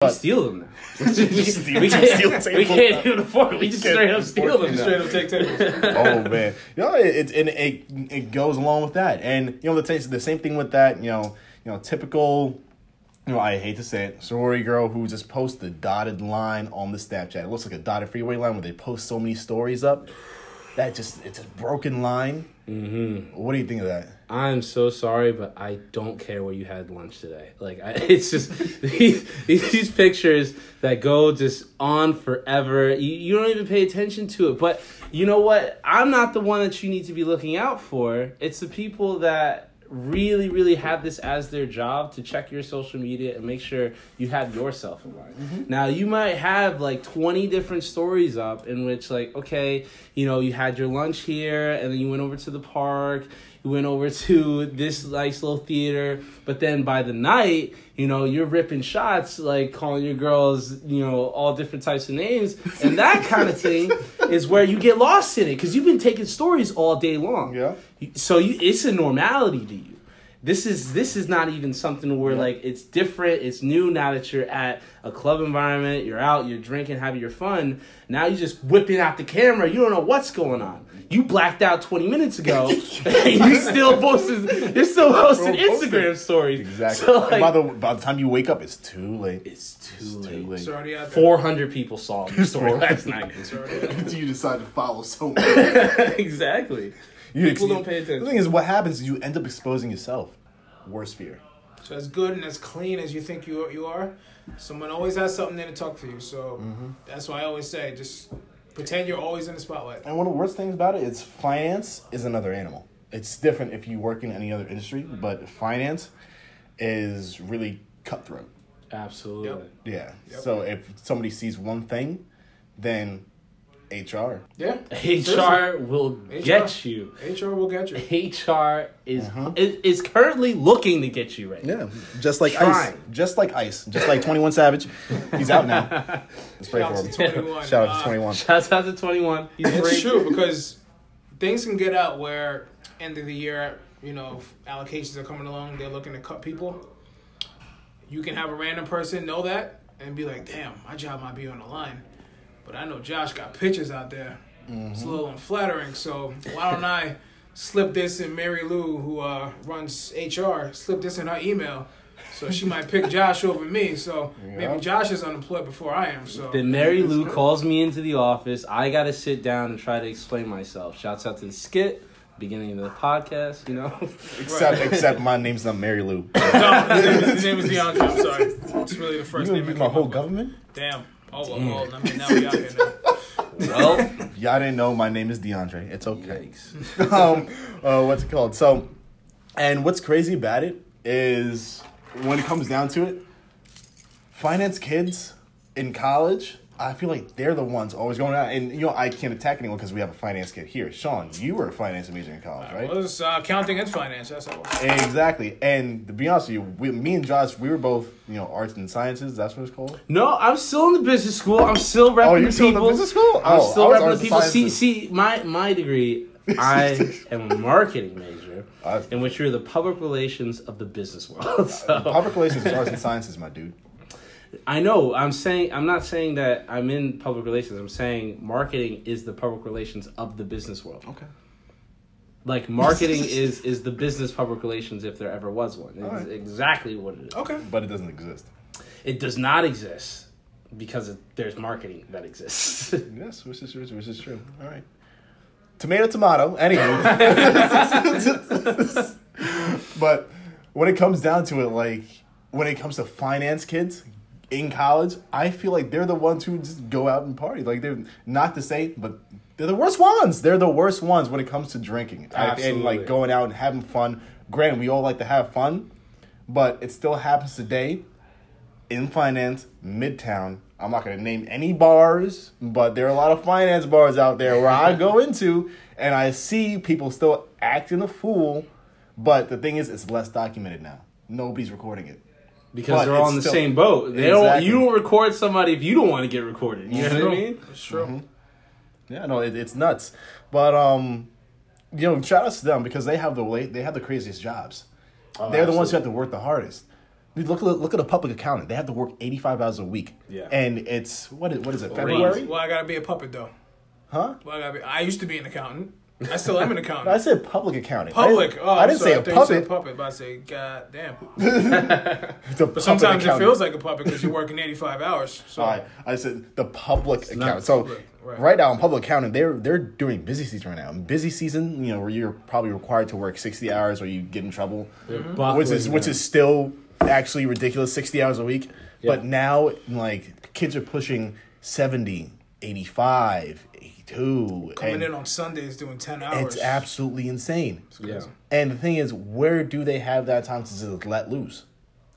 We steal them now. Just steal- we can't, steal we can't even afford. We just straight up steal them now. Straight up take tables. oh man, you know, it, it and it it goes along with that, and you know the thing- the same thing with that. You know, you know, typical. You know, I hate to say it, sorority girl who just posts the dotted line on the Snapchat. It looks like a dotted freeway line where they post so many stories up. That just it's a broken line. Mm-hmm. What do you think of that? I'm so sorry, but I don't care where you had lunch today. Like, I, it's just these, these pictures that go just on forever. You, you don't even pay attention to it. But you know what? I'm not the one that you need to be looking out for. It's the people that really, really have this as their job to check your social media and make sure you have yourself in line. Mm-hmm. Now, you might have like 20 different stories up in which, like, okay, you know, you had your lunch here and then you went over to the park you went over to this nice little theater but then by the night you know you're ripping shots like calling your girls you know all different types of names. And that kind of thing is where you get lost in it because you've been taking stories all day long. Yeah. so you it's a normality to you. This is this is not even something where like it's different it's new now that you're at a club environment you're out you're drinking having your fun. Now you're just whipping out the camera you don't know what's going on you blacked out 20 minutes ago and you still posting you're still posting Still posting. instagram stories Exactly. so like, by the by the time you wake up, it's too late. it's too It's late, too late. It's already out there. 400 people saw the story last night It's already out there. you decide to follow someone. exactly You, People don't pay attention. The thing is, what happens is you end up exposing yourself. Worst fear. So as good and as clean as you think you are, you are, someone always has something there to talk for you. So Mm-hmm. that's why I always say, just pretend you're always in the spotlight. And one of the worst things about it is finance is another animal. It's different if you work in any other industry, but finance is really cutthroat. absolutely Yep. Yeah. Yep. So if somebody sees one thing, then HR. Yeah. hr will HR. get you HR will get you. HR is Uh-huh. is, is currently looking to get you right. Yeah. Just like Trying. ice. Just like ice. Just like Twenty One Savage. He's out now. Let's pray Shout for him. to 21. Shout out Uh, to Twenty One. Shouts out to twenty one. He's It's great. true because things can get out where end of the year, you know, allocations are coming along. They're looking to cut people. You can have a random person know that and be like, "Damn, my job might be on the line," but I know Josh got pictures out there. It's a little unflattering. So why don't I slip this in Mary Lou, who uh, runs HR, slip this in her email. So she might pick Josh over me. So Yeah. maybe Josh is unemployed before I am. So Then Mary Lou calls me into the office. I got to sit down and try to explain myself. Shouts out to the skit, beginning of the podcast, you know. Except except my name's not Mary Lou. No, his name, is, his name is DeAndre. I'm sorry. It's really the first gonna name. I use my whole up with. government? Damn. Oh, well, well, I mean, now we out here now. well, Y'all didn't know my name is DeAndre. It's okay. yikes. um, uh, what's it called? So, and what's crazy about it is when it comes down to it, finance kids in college, I feel like they're the ones always going out. And you know, I can't attack anyone because we have a finance kid here. Sean, you were a finance major in college, right? I was uh, accounting and finance. That's all. Exactly. And to be honest with you, we, me and Josh, we were both, you know, arts and sciences. That's what it's called. No, I'm still in the business school. I'm still repping Oh, you're the still in the people. business school? I'm Oh, still I repping the people. See, see, my my degree, I am a marketing major, Uh, in which you're the public relations of the business world. So Public relations is arts and sciences, my dude. I know. I'm saying. I'm not saying that I'm in public relations. I'm saying marketing is the public relations of the business world. Okay. Like marketing is is the business public relations if there ever was one. It's Alright. exactly what it is. Okay. But it doesn't exist. It does not exist because it, there's marketing that exists. Yes, which is true. Which is true. All right. Tomato, tomato. Anyway, but when it comes down to it, like when it comes to finance kids in college, I feel like they're the ones who just go out and party. Like they're not to say, but they're the worst ones. They're the worst ones when it comes to drinking I- and like going out and having fun. Granted, we all like to have fun, but it still happens today in finance, Midtown. I'm not going to name any bars, but there are a lot of finance bars out there where I go into and I see people still acting a fool. But the thing is, it's less documented now. Nobody's recording it. Because But they're all it's in the still- same boat. They don't. You don't record somebody if you don't want to get recorded. You know what I mean? It's true. Mm-hmm. Yeah, no, it, it's nuts. But um, you know, shout out to them because they have the late, they have the craziest jobs. Oh, They're the ones who have to work the hardest. Dude, Look, look at a public accountant. They have to work 85 hours a week. Yeah. And it's, what is, what is it, Crazy. February? Well, I gotta be a puppet though. Huh? Well, I gotta be. I used to be an accountant. I still am an No, I said public accounting. Public. I didn't, Oh, I didn't sorry, say a thought you said puppet. puppet, but I say, God damn. But sometimes it feels like a puppet because you're working 85 hours. So All right, I said the public not account. So public, right. right. now in public accounting, they're they're doing busy season right now. Busy season, you know, where you're probably required to work sixty hours or you get in trouble, Mm-hmm. which is which is still actually ridiculous, sixty hours a week. Yeah. But now, like kids are pushing 70, 85, 82. coming and in on Sundays doing 10 hours. it's absolutely insane. yeah. And the thing is, where do they have that time to just let loose?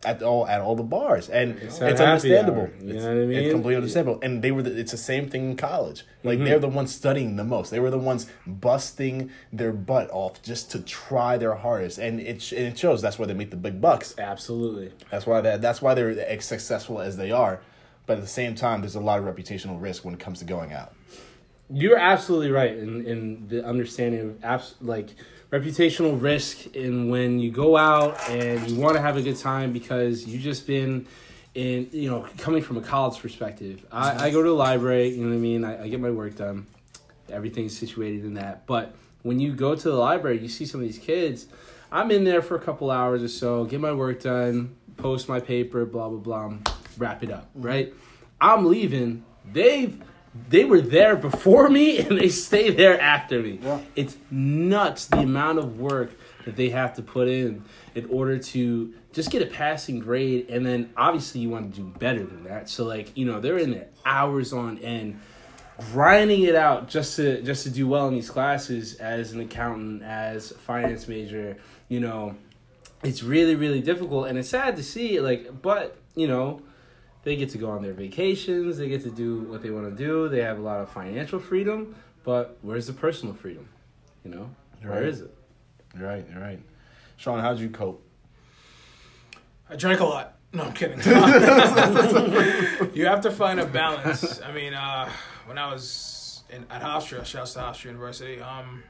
At all, at all the bars, and it's, that happy understandable. hour, you it's, know what I mean? It's completely understandable. And they were. The, it's the same thing in college. Like Mm-hmm. they're the ones studying the most. They were the ones busting their butt off just to try their hardest, and it and it shows. That's why they make the big bucks. Absolutely. That's why that. That's why they're as successful as they are. But at the same time, there's a lot of reputational risk when it comes to going out. You're absolutely right in, in the understanding of abs- like reputational risk and when you go out and you want to have a good time because you've just been in you know coming from a college perspective. I, I go to the library, you know what I mean. I, I get my work done. Everything's situated in that. But when you go to the library, you see some of these kids. I'm in there for a couple hours or so, get my work done, post my paper, blah blah blah, wrap it up. Mm. Right. I'm leaving. They've they were there before me and they stay there after me. Yeah. It's nuts the amount of work that they have to put in in order to just get a passing grade and then obviously you want to do better than that. So like, you know, they're in there hours on end grinding it out just to just to do well in these classes as an accountant, as a finance major, you know, it's really really difficult and it's sad to see like but, you know, they get to go on their vacations, they get to do what they want to do, they have a lot of financial freedom, but where's the personal freedom? You know? Where Right. is it? You're right. You're right. Sean, how'd you cope? I drank a lot. No, I'm kidding. you have to find a balance. I mean, uh, when I was in, at Hofstra, shouts to Hofstra University, um,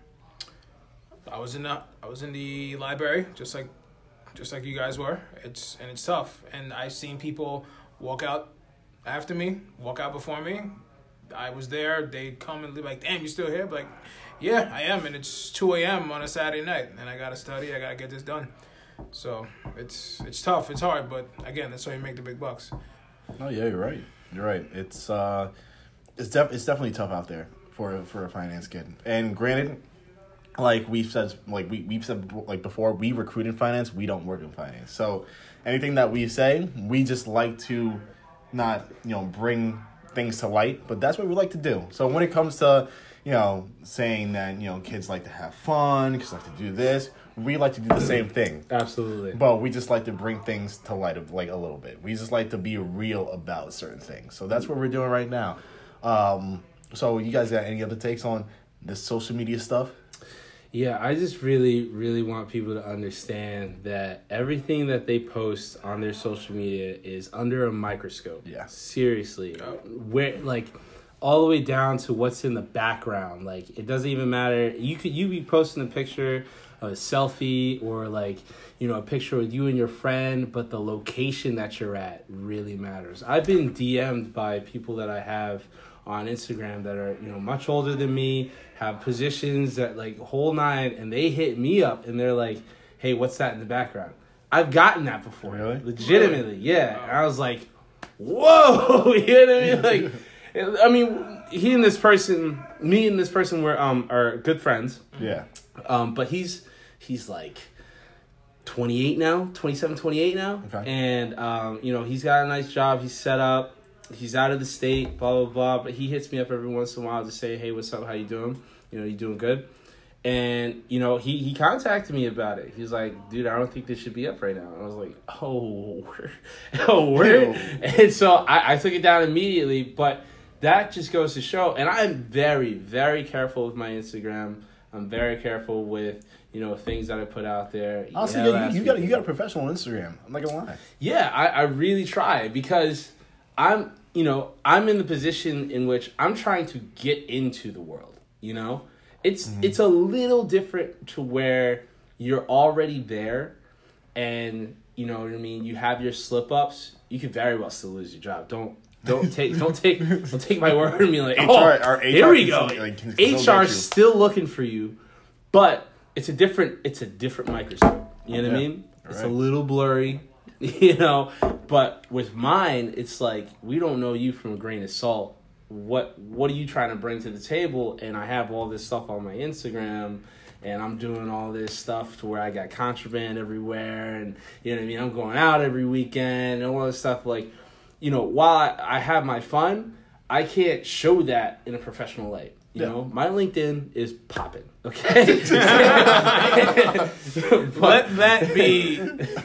I was in the I was in the library, just like just like you guys were. It's and it's tough. And I've seen people walk out after me, walk out before me. I was there. They'd come and be like, "Damn, you still here?" But like, yeah, I am. And it's two a.m. on a Saturday night, and I gotta study. I gotta get this done. So it's it's tough. It's hard, but again, that's how you make the big bucks. Oh yeah, you're right. You're right. It's uh, it's def- it's definitely tough out there for for a finance kid. And granted, like we've said, like we we've said like before, we recruit in finance. We don't work in finance. So anything that we say, we just like to not you know bring things to light. But that's what we like to do. So when it comes to you know saying that you know kids like to have fun, kids like to do this, we like to do the same thing. Absolutely. But we just like to bring things to light of like a little bit. We just like to be real about certain things. So that's what we're doing right now. Um, so you guys got any other takes on this social media stuff? Yeah, I just really, really want people to understand that everything that they post on their social media is under a microscope. Yeah. Seriously. Oh. Where like all the way down to what's in the background. Like it doesn't even matter. You could you be posting a picture of a selfie or like, you know, a picture with you and your friend, but the location that you're at really matters. I've been DM'd by people that I have on Instagram that are, you know, much older than me, have positions that like whole nine, and they hit me up and they're like, hey, what's that in the background? I've gotten that before. Really? Legitimately, yeah. And I was like, whoa, you know what I mean? Like, I mean, he and this person, me and this person were um are good friends. Yeah. Um, but he's he's like 28 now, 27, 28 now. Okay. And um, you know, he's got a nice job, he's set up, he's out of the state, blah blah blah. But he hits me up every once in a while to say, Hey, what's up? How you doing? You know, you doing good? And you know, he he contacted me about it. He's like, dude, I don't think this should be up right now. And I was like, oh, word. oh, word. And so I, I took it down immediately. But that just goes to show, and I'm very, very careful with my Instagram. I'm very careful with you know things that I put out there. Honestly, Yeah, yeah, you, you got you got a professional Instagram. I'm not gonna lie. yeah, I, I really try because I'm, you know, I'm in the position in which I'm trying to get into the world. You know, it's Mm-hmm. it's a little different to where you're already there, and you know what I mean, you have your slip ups, you could very well still lose your job. Don't don't take don't take don't take my word and be like, HR oh, our HR here we go. still- like, can still looking for you, but it's a different it's a different microscope. You know what I Yeah. mean? It's a little blurry, you know. But with mine, it's like we don't know you from a grain of salt. What what are you trying to bring to the table? And I have all this stuff on my Instagram, and I'm doing all this stuff to where I got contraband everywhere, and you know I mean. I'm going out every weekend and all this stuff. Like, you know, while I have my fun, I can't show that in a professional light. You Yeah. know, my LinkedIn is popping. Okay. But- Let that be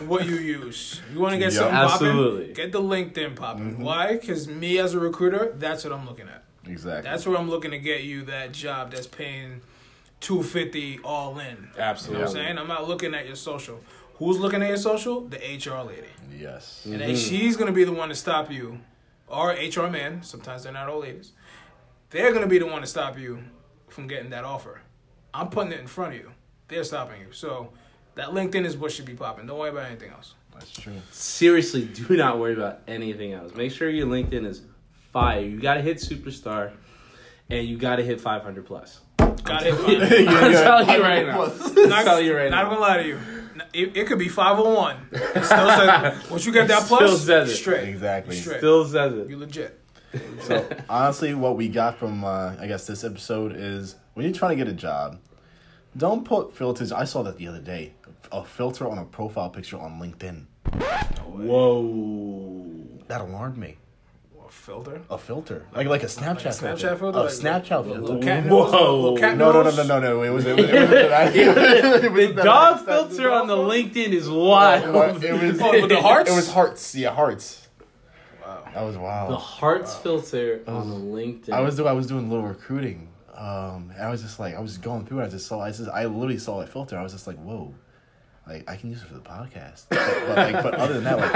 what you use. You want to get Yeah. something popping? Get the LinkedIn popping. Mm-hmm. Why? Because me as a recruiter, that's what I'm looking at. Exactly. That's where I'm looking to get you that job that's paying two fifty all in. You know Absolutely. what I'm saying? I'm not looking at your social. Who's looking at your social? The HR lady. yes. And then she's gonna be the one to stop you. Or HR man, sometimes they're not all ladies. They're gonna be the one to stop you from getting that offer. I'm putting it in front of you. They're stopping you. So that LinkedIn is what should be popping. Don't worry about anything else. That's true. Seriously, do not worry about anything else. Make sure your LinkedIn is fire. You got to hit superstar, and you got to hit 500 plus. Got it. I'm telling you right now. I'm Not, telling you right not now. gonna lie to you. It, it could be 501. It still says, once you get that plus, Still says it. straight. Exactly. Straight. Still says it. You legit. So honestly, what we got from uh, I guess this episode is when you're trying to get a job, don't put filters. I saw that the other day. A filter on a profile picture on LinkedIn. Whoa. That alarmed me. A filter. A filter, like like a Snapchat, Like a Snapchat filter. filter? A Like- Snapchat filter. Little cat Whoa. nose. Little cat No, no, no, no, no, no. It was it was, it was, it was The dog filter on the LinkedIn is It wild. was, it was Oh, the hearts? It was hearts. Yeah, hearts. Wow. That was wild. The hearts filter on the LinkedIn. I was doing I was doing a little recruiting. Um, and I was just like I was going through. it. I just saw. I just I literally saw a filter. I was just like, whoa, like I can use it for the podcast. But, but, like, but other than that, like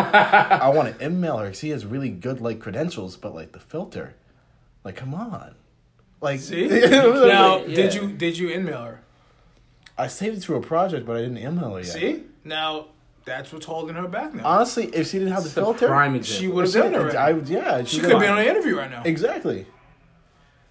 I want to email her. 'cause She has really good like credentials, but like the filter, like come on, like See? Now, like- did yeah. you did you email her? I saved it to a project, but I didn't email her yet. See? Now that's what's holding her back now. Honestly, if she didn't have the It's a filter, prime she example. would have done it. I, yeah, she could could be on an interview right now. Exactly.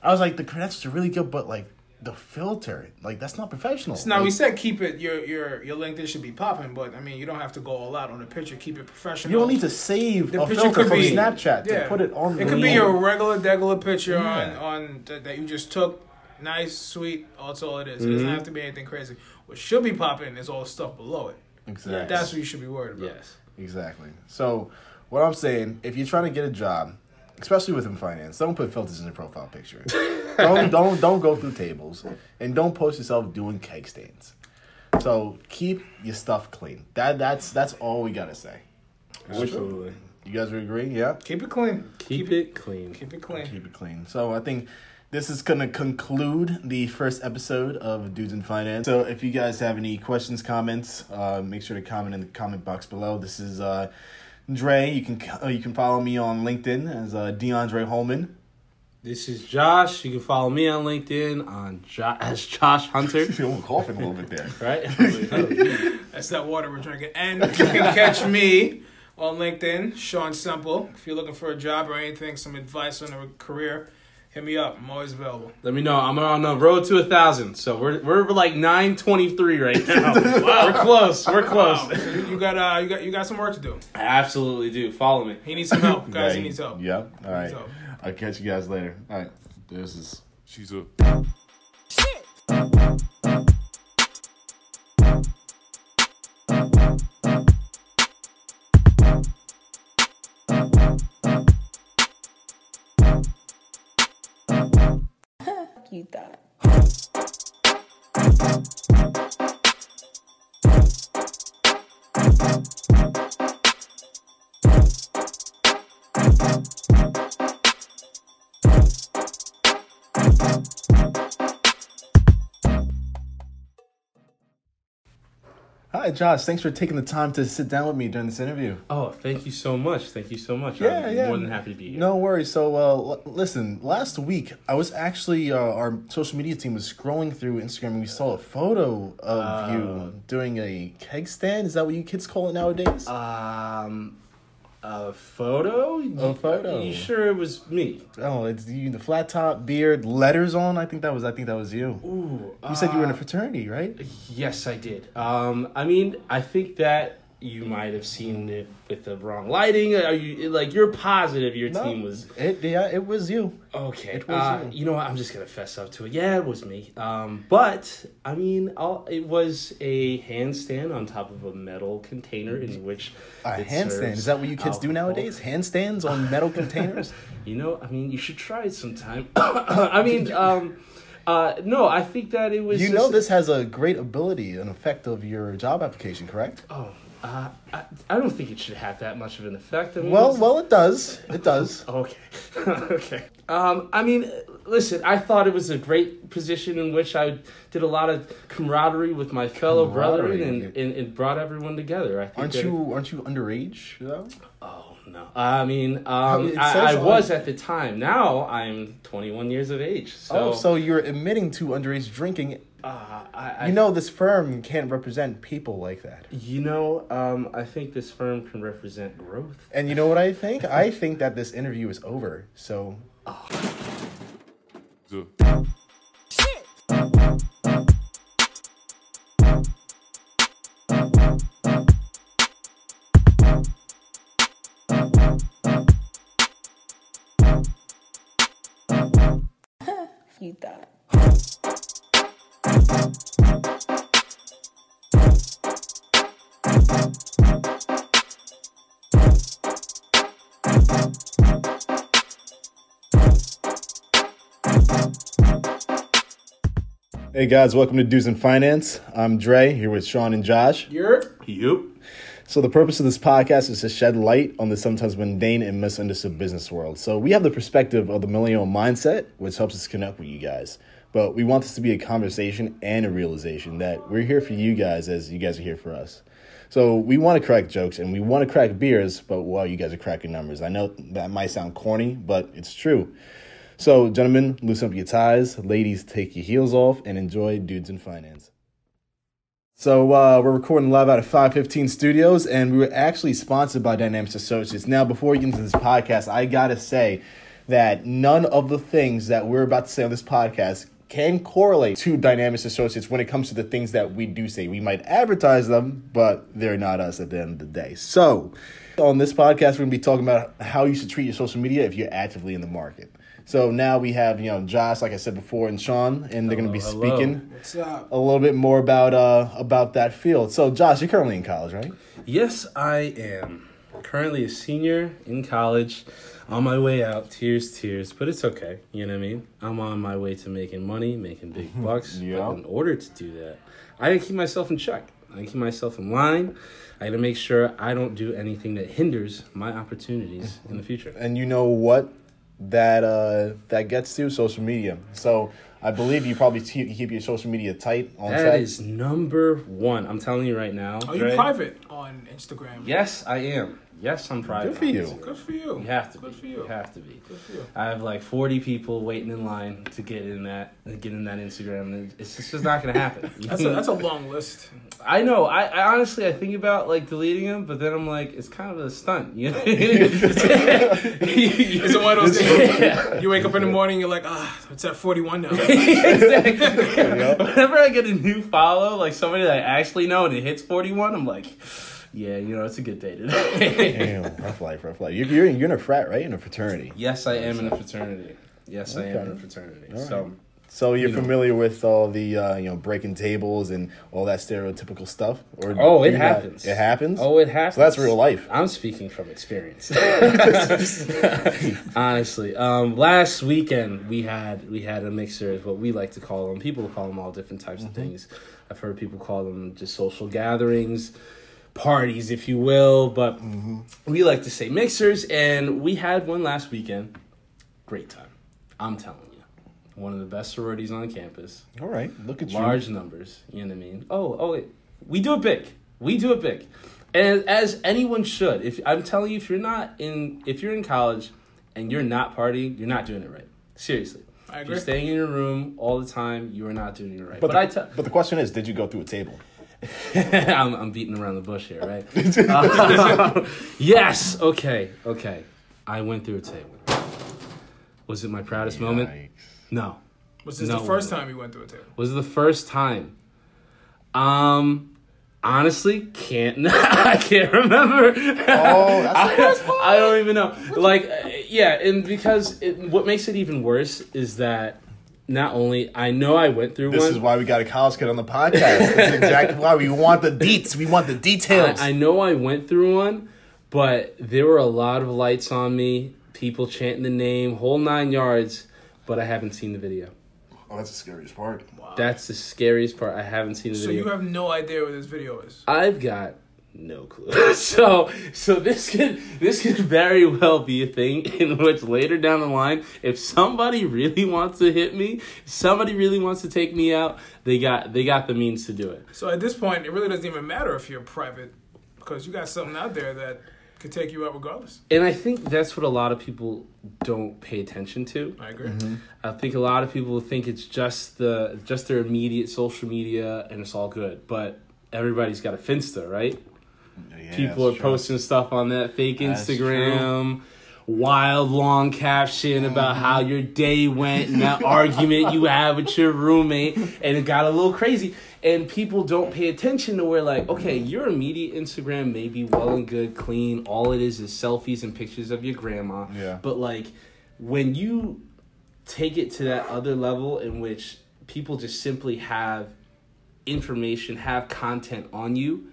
I was like, the credentials are really good, but like the filter, like that's not professional. So now Like, we said keep it your your your LinkedIn should be popping, but I mean you don't have to go all out on the picture. Keep it professional. you don't need to save The a picture filter could from be- Snapchat Yeah. to put it on. It the could be phone. your regular degular picture on Yeah. on th- that you just took. Nice, sweet. That's all it is. It Mm-hmm. doesn't have to be anything crazy. What should be popping is all the stuff below it. Exactly. That's what you should be worried about. Yes. exactly. So, what I'm saying, if you're trying to get a job, especially within finance, don't put filters in your profile picture. don't don't don't go through tables, and don't post yourself doing keg stands. So keep your stuff clean. That that's that's all we gotta say. Absolutely. You guys would agree? Yeah. Keep it clean. Keep it clean. Keep it clean. Keep it clean. So I think this is gonna conclude the first episode of Dudes in Finance. So if you guys have any questions, comments, uh, make sure to comment in the comment box below. This is uh, Dre. You can uh, you can follow me on LinkedIn as uh, DeAndre Holman. This is Josh. You can follow me on LinkedIn on jo- as Josh Hunter. I'm coughing a little bit there. Right? That's that water we're drinking. And you can catch me on LinkedIn, Sean Semple. If you're looking for a job or anything, some advice on a career, hit me up. I'm always available. Let me know. I'm on the road to a thousand, so we're we're like nine twenty three right now. We're close. We're close. Wow. So you, you got uh, you got you got some work to do. I absolutely do. Follow me. He needs some help, guys. He Yeah, needs help. Yeah. All right. needs help. I'll catch you guys later. All right. This is. She's a you thought. Right, Josh. Thanks for taking the time to sit down with me during this interview. Oh, thank you so much. Thank you so much. Yeah, I'm yeah. more than happy to be here. No worries. So, uh, l- listen. Last week, I was actually uh, our social media team was scrolling through Instagram and we saw a photo of Uh. you doing a keg stand. Is that what you kids call it nowadays? Um, a photo? A photo. You sure it was me? oh, it's you. The flat top beard, letters on. I think that was. I think that was you. Ooh. You said you were in a uh, fraternity, right? Yes, I did. Um, I mean, I think that you might have seen it with the wrong lighting. Are you like you're positive your No. team was It yeah, it was you. okay? It was uh, you. you know what? I'm just gonna fess up to it. Yeah, it was me. Um, but I mean, I'll, it was a handstand on top of a metal container in which A handstand. Is that what you kids do nowadays? Handstands on metal containers? You know, I mean, you should try it sometime. I mean, um, uh, no, I think that it was. You just- know this has a great ability, an effect of your job application, correct? Oh, uh, I, I don't think it should have that much of an effect. I mean, Well, well, it does. It does. Okay. okay. Um, I mean, listen, I thought it was a great position in which I did a lot of camaraderie with my fellow brethren and, and, and brought everyone together. I think Aren't you aren't you underage though? Oh, no. I mean, um, It I, I on- was at the time. Now I'm 21 years of age. So, oh, so you're admitting to underage drinking. Uh, I, I, You know this firm can't represent people like that. you know, um, I think this firm can represent growth. And you know what I think? I think that this interview is over. So You Hey guys, welcome to Dudes in Finance. I'm Dre here with Sean and Josh. You're Yep. So the purpose of this podcast is to shed light on the sometimes mundane and misunderstood business world. So we have the perspective of the millennial mindset, which helps us connect with you guys. But we want this to be a conversation and a realization that we're here for you guys as you guys are here for us. So we want to crack jokes and we want to crack beers, but while you guys are cracking numbers. I know that might sound corny, but it's true. So, gentlemen, loosen up your ties. Ladies, take your heels off and enjoy Dudes in Finance. So uh, we're recording live out of 515 Studios, and we were actually sponsored by Dynamics Associates. Now, before we get into this podcast, I gotta say that none of the things that we're about to say on this podcast can correlate to Dynamics Associates when it comes to the things that we do say. We might advertise them, but they're not us at the end of the day. So, on this podcast, we're gonna be talking about how you should treat your social media if you're actively in the market. So now we have, you know, Josh, like I said before, and Sean, and they're gonna be Hello, hello. speaking what's up? a little bit more about uh about that field. So, Josh, you're currently in college, right? Yes, I am. Currently a senior in college, on my way out. Tears, tears, but it's okay. You know what I mean? I'm on my way to making money, making big bucks. Yeah. But in order to do that, I gotta keep myself in check. I gotta keep myself in line. I gotta make sure I don't do anything that hinders my opportunities in the future. And you know what that uh that gets to social media. So I believe you probably keep, keep your social media tight on That set. is number one. I'm telling you right now. Are you Dre. private on Instagram? Yes, I am. Yes, I'm private. Good for you. Good for you. You have to Good be. for you. You have to be. Good for you. I have like 40 people waiting in line to get in that get in that Instagram, and it's just, it's not gonna happen. That's a, that's a long list. I know. I, I honestly I think about like deleting them, but then I'm like, it's kind of a stunt. You know? Is it one of those things? You wake up in the morning, you're like, ah, it's at 41 now. Whenever I get a new follow, like somebody that I actually know, and it hits 41, I'm like, yeah, you know, it's a good day today. Damn, rough life, rough life. You're, you're, you're in a frat, right? In a fraternity. yes, I am in a fraternity. Yes, I am in a fraternity. So. So you're You know. familiar with all the uh, you know breaking tables and all that stereotypical stuff? Or Oh, it you not- happens. It happens. Oh, it happens. So that's real life. I'm speaking from experience. Honestly, um, last weekend we had we had a mixer, is what we like to call them. People call them all different types of things. I've heard people call them just social gatherings, parties, if you will. But mm-hmm. we like to say mixers, and we had one last weekend. Great time. I'm telling you, one of the best sororities on campus All right, look at you. large numbers. You know what I mean? Oh, oh, wait. we do it big. We do it big, and as anyone should. If I'm telling you, if you're not in, if you're in college and you're not partying, you're not doing it right. Seriously. I agree. If you're staying in your room all the time, you are not doing it right. But, But, the, I tell. but the question is, did you go through a table? I'm, I'm beating around the bush here, right? Uh, yes. Okay. Okay. I went through a table. Was it my proudest moment? No. Was this No the first way. time you went through a table? Was it the first time? Um. Honestly, can't. I can't remember. Oh, that's the worst I don't even know. Like, uh, yeah, and because it, what makes it even worse is that not only I know I went through This one. is why we got a college kid on the podcast. That's exactly why we want the deets. We want the details. I, I know I went through one, but there were a lot of lights on me, people chanting the name, whole nine yards, but I haven't seen the video. oh, that's the scariest part. Wow. That's the scariest part. I haven't seen the So video. you have no idea what this video is. I've got no clue. so so this could this could very well be a thing in which later down the line, if somebody really wants to hit me, somebody really wants to take me out, they got they got the means to do it. So at this point, it really doesn't even matter if you're private, because you got something out there that could take you out regardless. And I think that's what a lot of people don't pay attention to. I agree. Mm-hmm. I think a lot of people think it's just the just their immediate social media and it's all good. But everybody's got a finsta, right? Yeah, people are true. posting stuff on that fake That's Instagram, wild long caption about how mm-hmm. your day went and that argument you had with your roommate, and it got a little crazy. And people don't pay attention to where like, okay, your immediate Instagram may be well and good, clean. All it is is selfies and pictures of your grandma. Yeah. But like, when you take it to that other level in which people just simply have information, have content on you,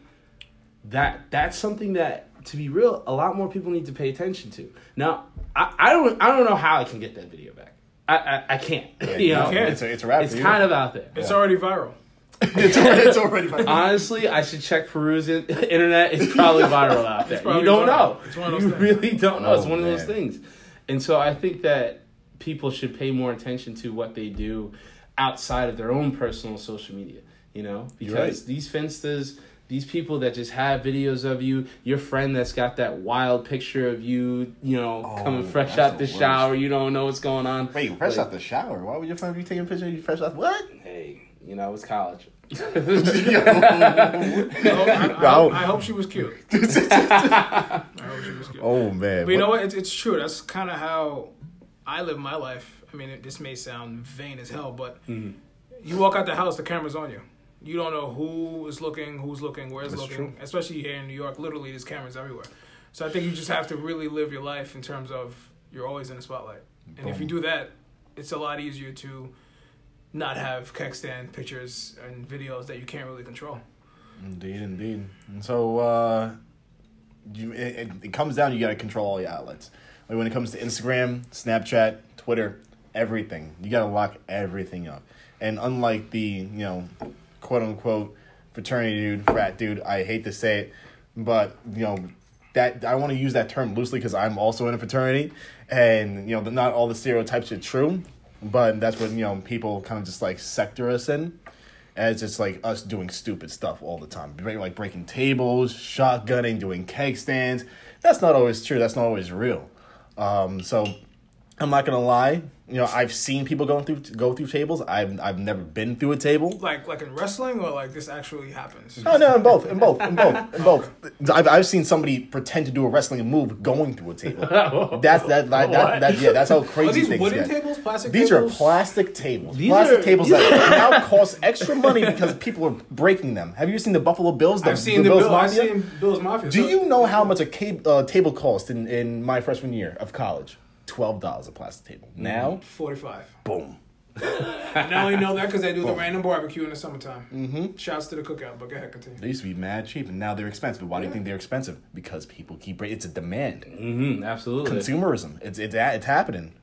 that that's something that to be real, a lot more people need to pay attention to. Now, I, I don't I don't know how I can get that video back. I I, I can't. Yeah, you you know, can't. It's a, it's a wrap it's for kind of out there. It's Yeah. already viral. it's already, it's already fine. Honestly, I should check Peru's in- internet. It's probably viral out there. You don't viral. know. It's one of those you things. really don't know. it's Oh, one of those things. And so I think that people should pay more attention to what they do outside of their own personal social media. You know, because right. these finstas, these people that just have videos of you, your friend that's got that wild picture of you, you know, Oh, coming fresh out the the worst. shower, you don't know what's going on. Wait, fresh Like, out the shower. Why would your friend be taking a picture of you fresh out? What? Hey, you know, it's college. I hope, I, I I hope she was cute. I hope she was cute. oh man. But you know what? It's, it's true. That's kind of how I live my life. I mean, it, this may sound vain as hell, but Mm-hmm. you walk out the house, the camera's on you. You don't know who is looking, who's looking, where's That's looking. true. Especially here in New York, literally, there's cameras everywhere. So I think you just have to really live your life in terms of you're always in the spotlight. And if you do that, it's a lot easier to not have stand pictures and videos that you can't really control. Indeed, indeed. And so uh, you it, it, it comes down. You got to control all your outlets. Like when it comes to Instagram, Snapchat, Twitter, everything. You got to lock everything up. And unlike the you know, quote unquote fraternity dude, frat dude, I hate to say it, but you know. That I want to use that term loosely because I'm also in a fraternity, and you know, not all the stereotypes are true, but that's what you know people kind of just like sector us in as it's like us doing stupid stuff all the time, like breaking tables, shotgunning, doing keg stands. That's not always true. That's not always real. Um, so I'm not gonna lie. You know, I've seen people going through go through tables. I've I've never been through a table. Like like in wrestling, or like this actually happens. Oh no, in both, in both, in both, in both. I've I've seen somebody pretend to do a wrestling move going through a table. That's that that, that, that yeah. That's how Are crazy these things wooden get. tables, plastic These are plastic tables. These plastic are- tables that now cost extra money because people are breaking them. Have you seen the Buffalo Bills? The, I've seen the, Bills Bill, I've Mafia? seen Bill's Mafia. Do So- you know how much a ca- uh, table cost in, in my freshman year of college? Twelve dollars a plastic table. Now, Forty-five. boom. I not only know that because they do the random barbecue in the summertime. Mm-hmm. Shouts to the cookout, but go ahead, continue. They used to be mad cheap, and now they're expensive. Why do you think they're expensive? Because people keep. It's a demand. hmm absolutely. Consumerism. It's it's a- it's happening.